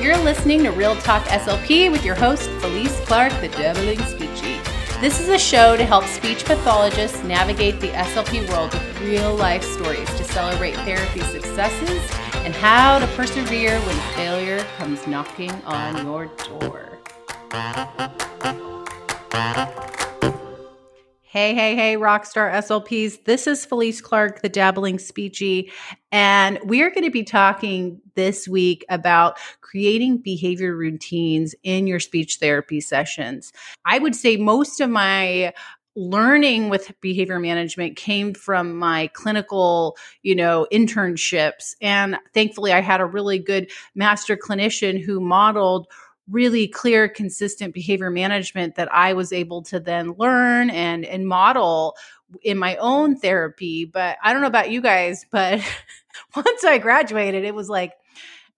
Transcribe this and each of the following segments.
You're listening to Real Talk SLP with your host, Felice Clark, the Dabbling Speechie. This is a show to help speech pathologists navigate the SLP world with real life stories to celebrate therapy successes and how to persevere when failure comes knocking on your door. Hey, hey, hey, Rockstar SLPs. This is Felice Clark, the Dabbling Speechie, and we're going to be talking this week about creating behavior routines in your speech therapy sessions. I would say most of my learning with behavior management came from my clinical, you know, internships. And thankfully, I had a really good master clinician who modeled really clear consistent behavior management that i was able to then learn and and model in my own therapy. But i don't know about you guys but once i graduated it was like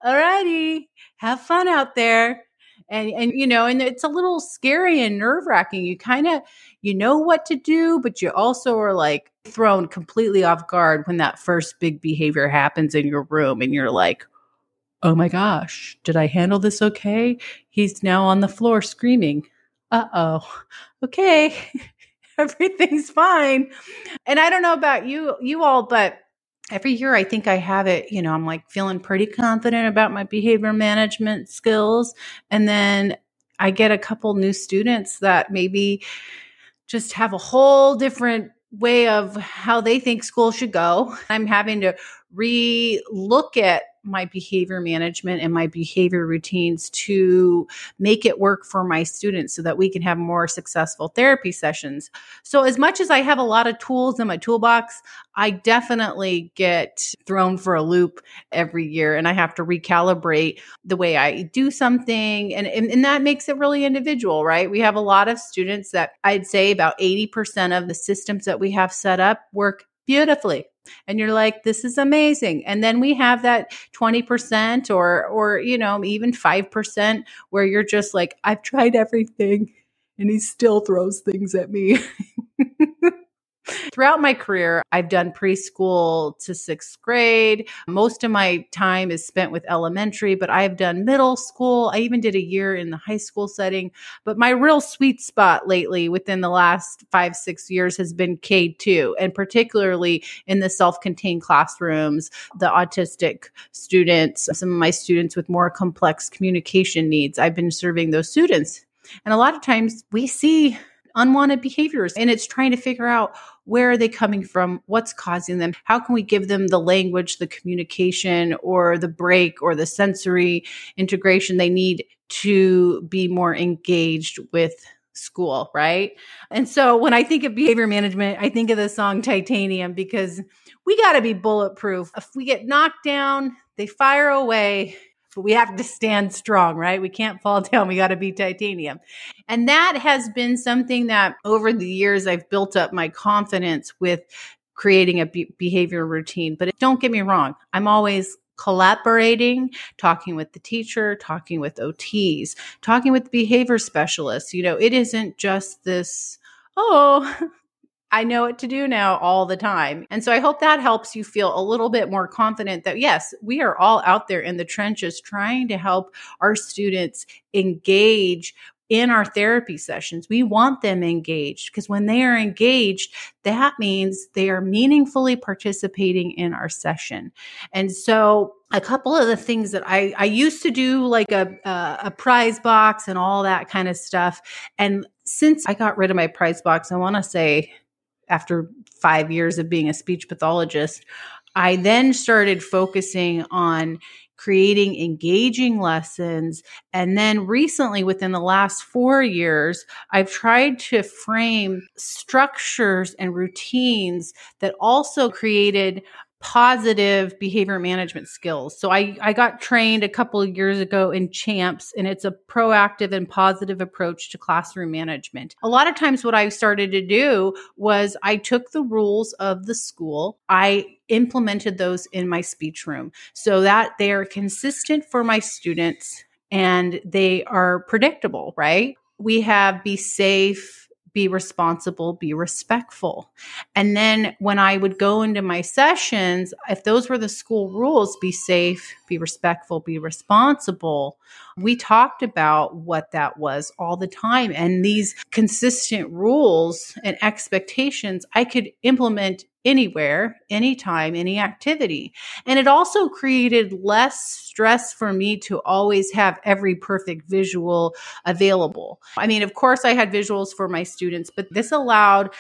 alrighty have fun out there. And and you know and it's a little scary and nerve wracking you kind of you know what to do but you also are like thrown completely off guard when that first big behavior happens in your room and you're like oh my gosh, did I handle this okay? He's now on the floor screaming. Uh oh. Okay. Everything's fine. And I don't know about you, you all, but every year I think I have it, you know, I'm like feeling pretty confident about my behavior management skills. And then I get a couple new students that maybe just have a whole different way of how they think school should go. I'm having to re look at my behavior management and my behavior routines to make it work for my students so that we can have more successful therapy sessions. So, as much as I have a lot of tools in my toolbox, I definitely get thrown for a loop every year and I have to recalibrate the way I do something. And, and, and that makes it really individual, right? We have a lot of students that I'd say about 80% of the systems that we have set up work beautifully. And you're like this is amazing. And then we have that 20% or or you know even 5% where you're just like I've tried everything and he still throws things at me Throughout my career, I've done preschool to sixth grade. Most of my time is spent with elementary, but I've done middle school. I even did a year in the high school setting. But my real sweet spot lately within the last five, six years has been K2, and particularly in the self contained classrooms, the autistic students, some of my students with more complex communication needs. I've been serving those students. And a lot of times we see unwanted behaviors and it's trying to figure out where are they coming from what's causing them how can we give them the language the communication or the break or the sensory integration they need to be more engaged with school right? And so when i think of behavior management i think of the song titanium because we got to be bulletproof. If we get knocked down they fire away we have to stand strong, right? We can't fall down. We got to be titanium. And that has been something that over the years I've built up my confidence with creating a be- behavior routine. But don't get me wrong, I'm always collaborating, talking with the teacher, talking with OTs, talking with behavior specialists. You know, it isn't just this, oh, I know what to do now all the time. And so I hope that helps you feel a little bit more confident that yes, we are all out there in the trenches trying to help our students engage in our therapy sessions. We want them engaged because when they are engaged, that means they are meaningfully participating in our session. And so a couple of the things that I, I used to do like a, a, a prize box and all that kind of stuff. And since I got rid of my prize box, I want to say after five years of being a speech pathologist, I then started focusing on creating engaging lessons. And then recently, within the last four years, I've tried to frame structures and routines that also created positive behavior management skills. So I, I got trained a couple of years ago in CHAMPS, and it's a proactive and positive approach to classroom management. A lot of times, what I started to do was I took the rules of the school, I implemented those in my speech room so that they are consistent for my students and they are predictable, right? We have be safe, be responsible, be respectful. And then when I would go into my sessions, if those were the school rules, be safe, be respectful, be responsible, we talked about what that was all the time. And these consistent rules and expectations I could implement anywhere, anytime, any activity. And it also created less stress for me to always have every perfect visual available. I mean, of course, I had visuals for my students, but this allowed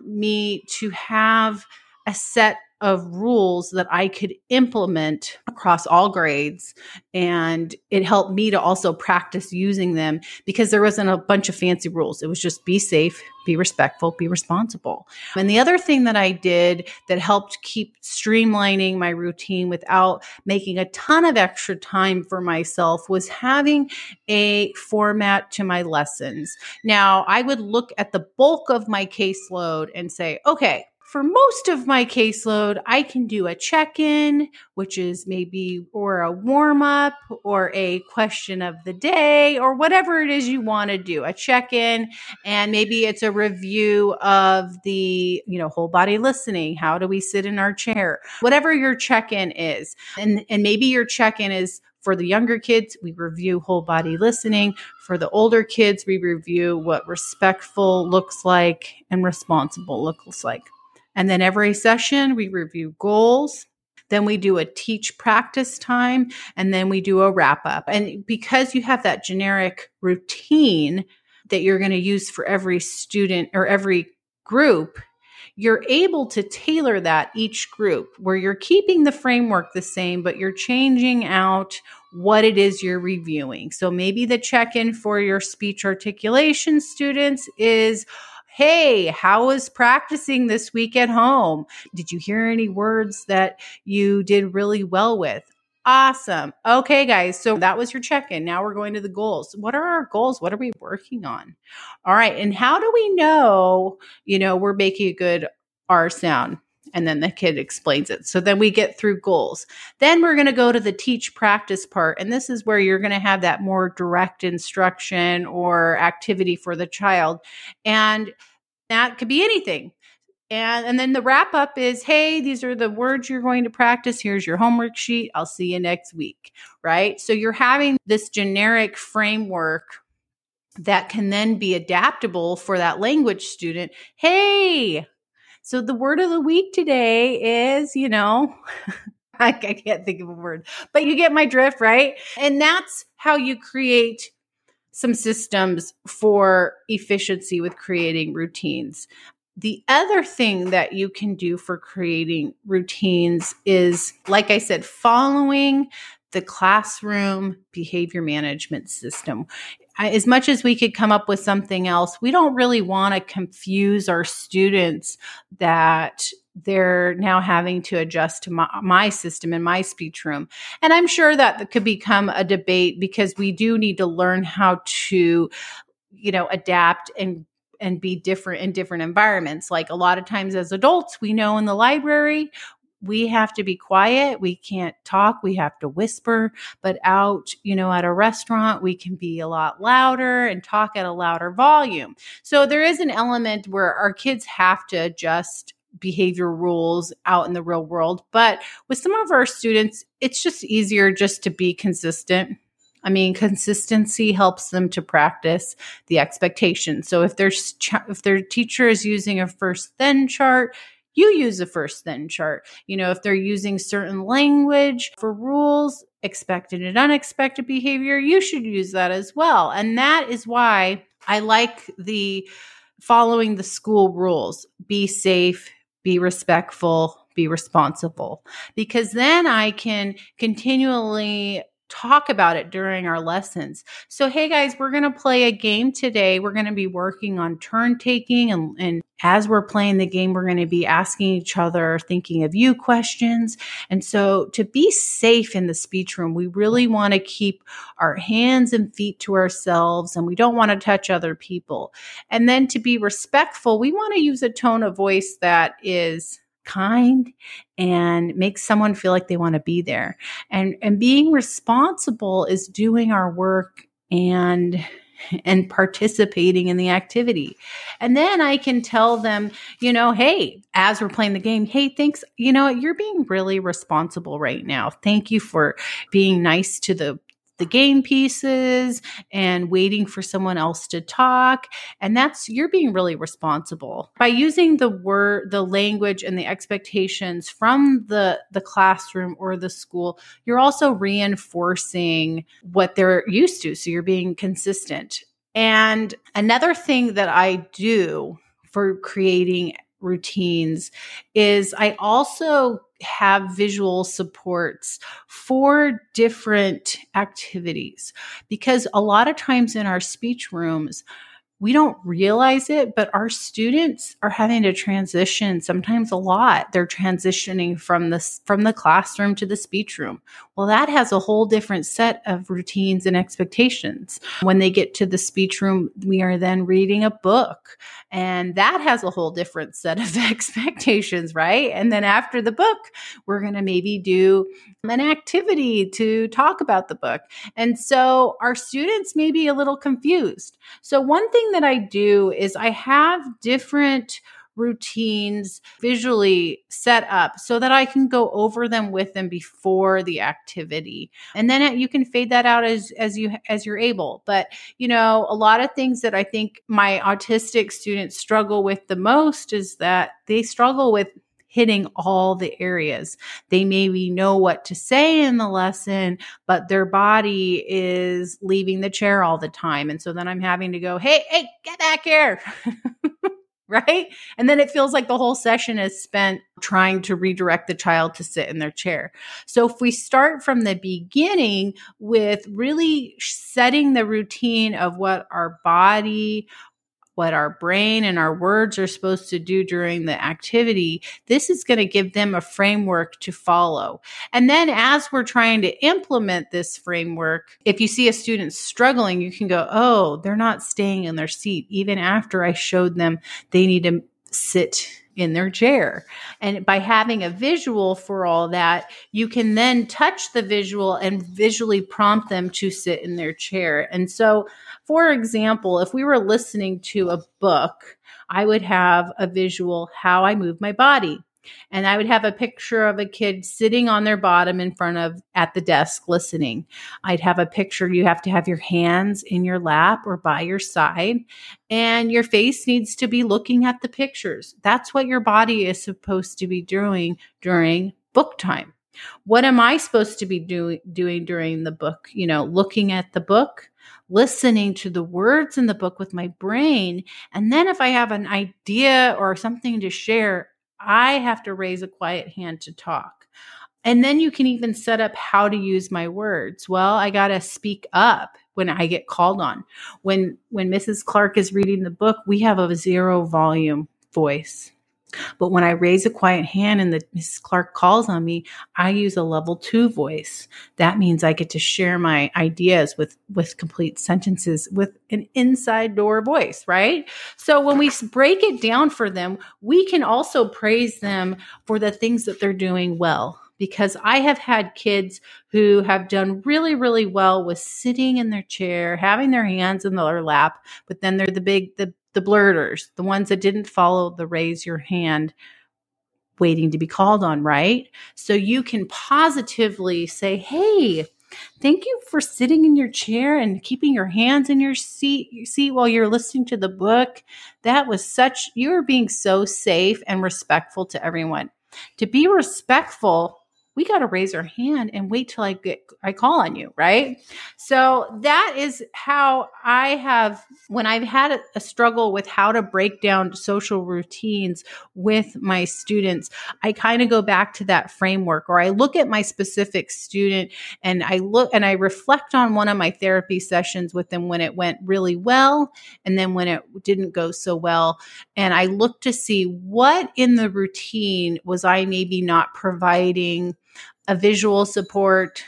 me to have a set of rules that I could implement across all grades. And it helped me to also practice using them because there wasn't a bunch of fancy rules. It was just be safe, be respectful, be responsible. And the other thing that I did that helped keep streamlining my routine without making a ton of extra time for myself was having a format to my lessons. Now, I would look at the bulk of my caseload and say, okay, for most of my caseload, I can do a check in, which is maybe or a warm up or a question of the day or whatever it is you want to do, a check in. And maybe it's a review of the, you know, whole body listening. How do we sit in our chair? Whatever your check in is. And, and maybe your check in is for the younger kids, we review whole body listening. For the older kids, we review what respectful looks like and responsible looks like. And then every session, we review goals. Then we do a teach practice time and then we do a wrap up. And because you have that generic routine that you're going to use for every student or every group, you're able to tailor that each group where you're keeping the framework the same, but you're changing out what it is you're reviewing. So maybe the check in for your speech articulation students is Hey, how was practicing this week at home? Did you hear any words that you did really well with? Awesome. Okay, guys. So that was your check in. Now we're going to the goals. What are our goals? What are we working on? All right. And how do we know, you know, we're making a good R sound? And then the kid explains it. So then we get through goals. Then we're going to go to the teach practice part. And this is where you're going to have that more direct instruction or activity for the child. And that could be anything. And, and then the wrap up is hey, these are the words you're going to practice. Here's your homework sheet. I'll see you next week. Right. So you're having this generic framework that can then be adaptable for that language student. Hey, so the word of the week today is, you know, I can't think of a word, but you get my drift, right? And that's how you create some systems for efficiency with creating routines. The other thing that you can do for creating routines is, like I said, following the classroom behavior management system as much as we could come up with something else, we don't really want to confuse our students that they're now having to adjust to my, my, system in my speech room. And I'm sure that could become a debate because we do need to learn how to, you know, adapt and and be different in different environments. Like a lot of times as adults, we know in the library, we have to be quiet. We can't talk. We have to whisper. But out, you know, at a restaurant, we can be a lot louder and talk at a louder volume. So there is an element where our kids have to adjust behavior rules out in the real world. But with some of our students, it's just easier just to be consistent. I mean, consistency helps them to practice the expectation. So if their if their teacher is using a first then chart, you use a first then chart. You know, if they're using certain language for rules, expected and unexpected behavior, you should use that as well. And that is why I like the following the school rules be safe, be respectful, be responsible, because then I can continually talk about it during our lessons. So, hey guys, we're going to play a game today. We're going to be working on turn taking. And, and as we're playing the game, we're going to be asking each other thinking of you questions. And so, to be safe in the speech room, we really want to keep our hands and feet to ourselves and we don't want to touch other people. And then to be respectful, we want to use a tone of voice that is kind and makes someone feel like they want to be there. And and being responsible is doing our work and and participating in the activity. And then I can tell them, you know, hey, as we're playing the game, hey, thanks, you know, you're being really responsible right now. Thank you for being nice to the the game pieces and waiting for someone else to talk. And that's you're being really responsible. By using the word the language and the expectations from the the classroom or the school you're also reinforcing what they're used to. So you're being consistent. And another thing that i do for creating routines is I also have visual supports for different activities because a lot of times in our speech rooms, we don't realize it, but our students are having to transition sometimes a lot. They're transitioning from the from the classroom to the speech room. Well, that has a whole different set of routines and expectations. When they get to the speech room, we are then reading a book, and that has a whole different set of expectations, right? And then after the book, we're going to maybe do an activity to talk about the book. And so our students may be a little confused. So one thing that I do is I have different routines visually set up so that I can go over them with them before the activity. And then you can fade that out as as you as you're able. But, you know, a lot of things that I think my autistic students struggle with the most is that they struggle with hitting all the areas. They maybe know what to say in the lesson, but their body is leaving the chair all the time. And so then I'm having to go, hey, hey, get back here. right? And then it feels like the whole session is spent trying to redirect the child to sit in their chair. So if we start from the beginning with really setting the routine of what our body, what our brain and our words are supposed to do during the activity, this is going to give them a framework to follow. And then as we're trying to implement this framework, if you see a student struggling, you can go, oh, they're not staying in their seat. Even after I showed them they need to sit in their chair. And by having a visual for all that, you can then touch the visual and visually prompt them to sit in their chair. And so for example, if we were listening to a book, I would have a visual how I move my body. And I would have a picture of a kid sitting on their bottom in front of at the desk listening. I'd have a picture you have to have your hands in your lap or by your side and your face needs to be looking at the pictures. That's what your body is supposed to be doing during book time. What am I supposed to be doing doing during the book? You know, looking at the book, listening to the words in the book with my brain. And then if I have an idea or something to share, I have to raise a quiet hand to talk. And then you can even set up how to use my words. Well, I got to speak up when I get called on. When when Mrs. Clark is reading the book, we have a zero volume voice. But when I raise a quiet hand and the Mrs. Clark calls on me, I use a level two voice. That means I get to share my ideas with, with complete sentences with an inside door voice, right? So when we break it down for them, we can also praise them for the things that they're doing well. Because I have had kids who have done really, really well with sitting in their chair, having their hands in their lap, but then they're the big, the the blurters, the ones that didn't follow the raise your hand waiting to be called on, right? So you can positively say, Hey, thank you for sitting in your chair and keeping your hands in your seat, your seat while you're listening to the book. That was such, you are being so safe and respectful to everyone. To be respectful we got to raise our hand and wait till I get I call on you, right? So that is how I have when I've had a, a, struggle with how to break down social routines with my students, I kind of go back to that framework or I look at my specific student and I look and I reflect on one of my therapy sessions with them when it went really well and then when it didn't go so well and I look to see what in the routine was I maybe not providing a visual support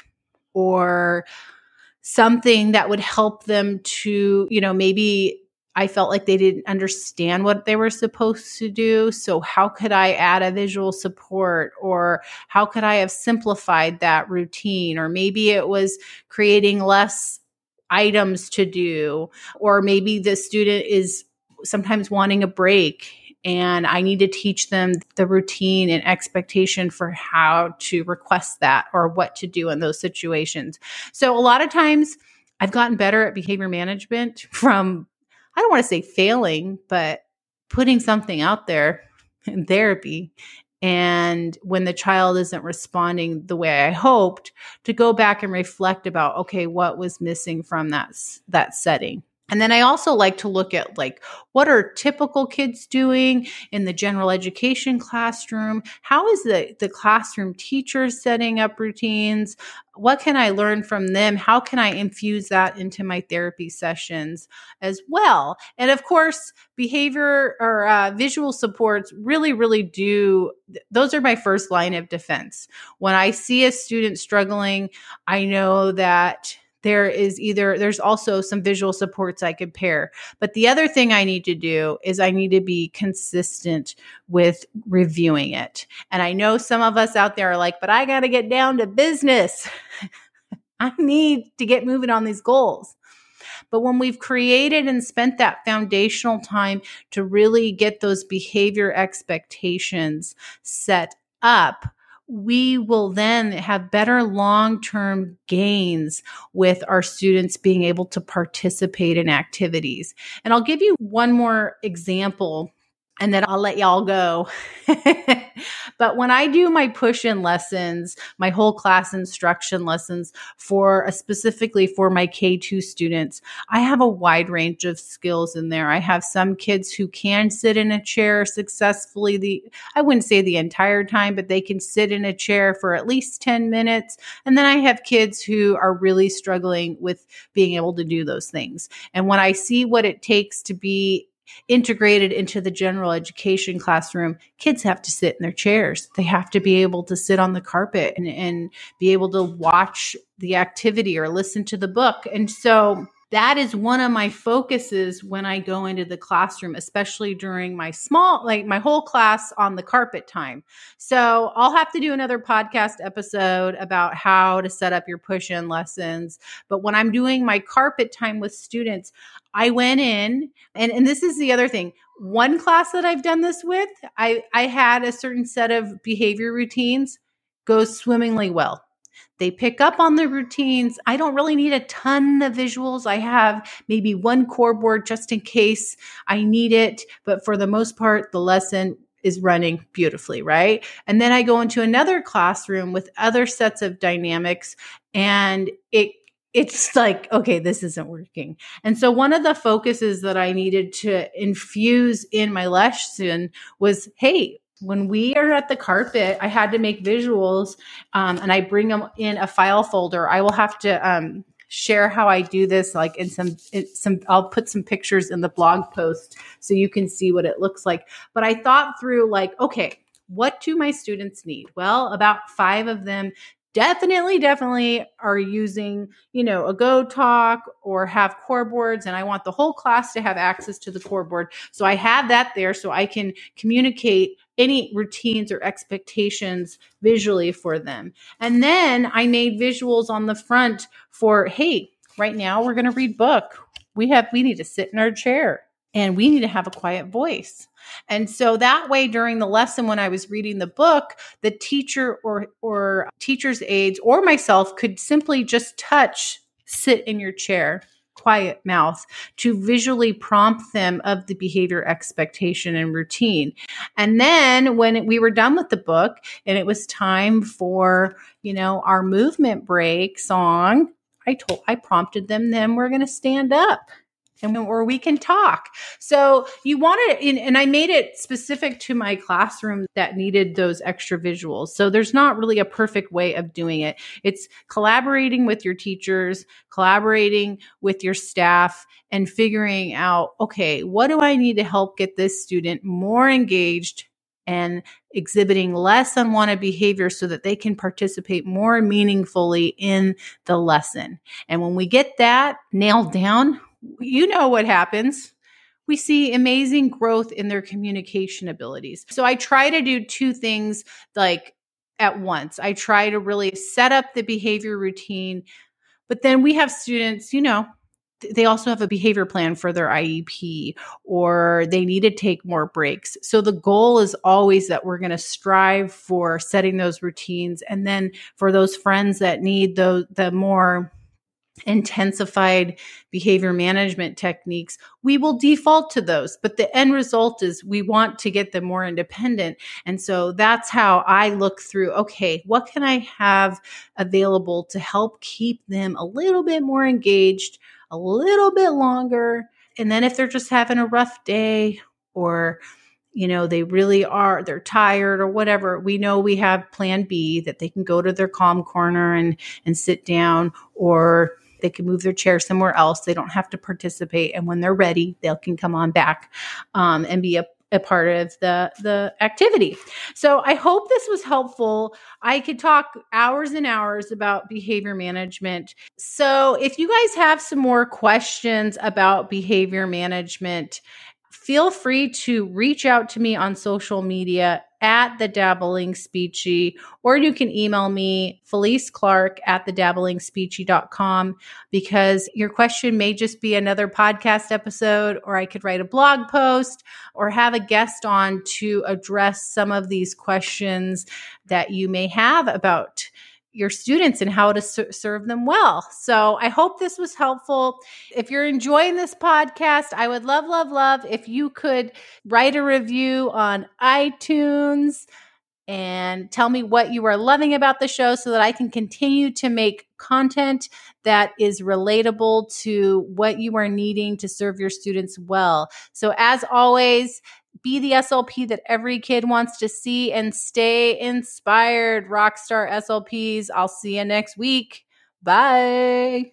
or something that would help them to, you know, maybe I felt like they didn't understand what they were supposed to do. So, how could I add a visual support? Or how could I have simplified that routine? Or maybe it was creating less items to do, or maybe the student is sometimes wanting a break and I need to teach them the routine and expectation for how to request that or what to do in those situations. So a lot of times I've gotten better at behavior management from, I don't want to say failing, but putting something out there in therapy. And when the child isn't responding the way I hoped, to go back and reflect about, okay, what was missing from that, that setting. And then I also like to look at like what are typical kids doing in the general education classroom? How is the the classroom teacher setting up routines? What can I learn from them? How can I infuse that into my therapy sessions as well? And of course, behavior or uh, visual supports really, really do. Those are my first line of defense. When I see a student struggling, I know that there is either there's also some visual supports I could pair. But the other thing I need to do is I need to be consistent with reviewing it. And I know some of us out there are like, but I got to get down to business. I need to get moving on these goals. But when we've created and spent that foundational time to really get those behavior expectations set up, we will then have better long term gains with our students being able to participate in activities. And I'll give you one more example and then I'll let y'all go. but when I do my push in lessons, my whole class instruction lessons for uh, specifically for my K2 students, I have a wide range of skills in there. I have some kids who can sit in a chair successfully the I wouldn't say the entire time, but they can sit in a chair for at least 10 minutes. And then I have kids who are really struggling with being able to do those things. And when I see what it takes to be integrated into the general education classroom, kids have to sit in their chairs. They have to be able to sit on the carpet and, and be able to watch the activity or listen to the book. And so that is one of my focuses when I go into the classroom, especially during my small, like my whole class on the carpet time. So I'll have to do another podcast episode about how to set up your push in lessons. But when I'm doing my carpet time with students, I went in and, and this is the other thing. One class that I've done this with, I, I had a certain set of behavior routines go swimmingly well they pick up on the routines. I don't really need a ton of visuals. I have maybe one core board just in case I need it. But for the most part, the lesson is running beautifully, right? And then I go into another classroom with other sets of dynamics and it it's like, okay, this isn't working. And so one of the focuses that I needed to infuse in my lesson was, hey, when we are at the carpet, I had to make visuals um, and I bring them in a file folder. I will have to um, share how I do this, like in some, in some, I'll put some pictures in the blog post so you can see what it looks like. But I thought through, like, okay, what do my students need? Well, about five of them definitely definitely are using you know a GoTalk or have core boards and i want the whole class to have access to the core board so i have that there so i can communicate any routines or expectations visually for them. And then I made visuals on the front for, hey, right now we're going to read book. We have we need to sit in our chair and we need to have a quiet voice. And so that way during the lesson when I was reading the book, the teacher or or teacher's aides or myself could simply just touch sit in your chair quiet mouth to visually prompt them of the behavior expectation and routine. And then when we were done with the book and it was time for, you know, our movement break song, I told I prompted them then we're going to stand up and or we can talk. So you want wanted, and I made it specific to my classroom that needed those extra visuals. So there's not really a perfect way of doing it. It's collaborating with your teachers, collaborating with your staff, and figuring out, okay, what do I need to help get this student more engaged and exhibiting less unwanted behavior so that they can participate more meaningfully in the lesson. And when we get that nailed down, you know what happens. We see amazing growth in their communication abilities. So I try to do two things like at once. I try to really set up the behavior routine, but then we have students, you know, they also have a behavior plan for their IEP or they need to take more breaks. So the goal is always that we're going to strive for setting those routines. And then for those friends that need those, the more intensified behavior management techniques, we will default to those. But the end result is we want to get them more independent. And so that's how I look through okay, what can I have available to help keep them a little bit more engaged, a little bit longer? And then if they're just having a rough day or you know they really are they're tired or whatever we know we have plan b that they can go to their calm corner and and sit down or they can move their chair somewhere else. They don't have to participate. And when they're ready, they can come on back um, and be a a part of the the activity. So I hope this was helpful. I could talk hours and hours about behavior management. So if you guys have some more questions about behavior management, feel free to reach out to me on social media at the dabbling speechie, or you can email me, Felice Clark at the dabbling speechie.com, because your question may just be another podcast episode, or I could write a blog post or have a guest on to address some of these questions that you may have about your students and how to serve them well. So I hope this was helpful. If you're enjoying this podcast, I would love, love, love if you could write a review on iTunes and tell me what you are loving about the show so that I can continue to make content that is relatable to what you are needing to serve your students well. So as always, be the SLP that every kid wants to see and stay inspired. Rockstar SLPs. I'll see you next week. Bye.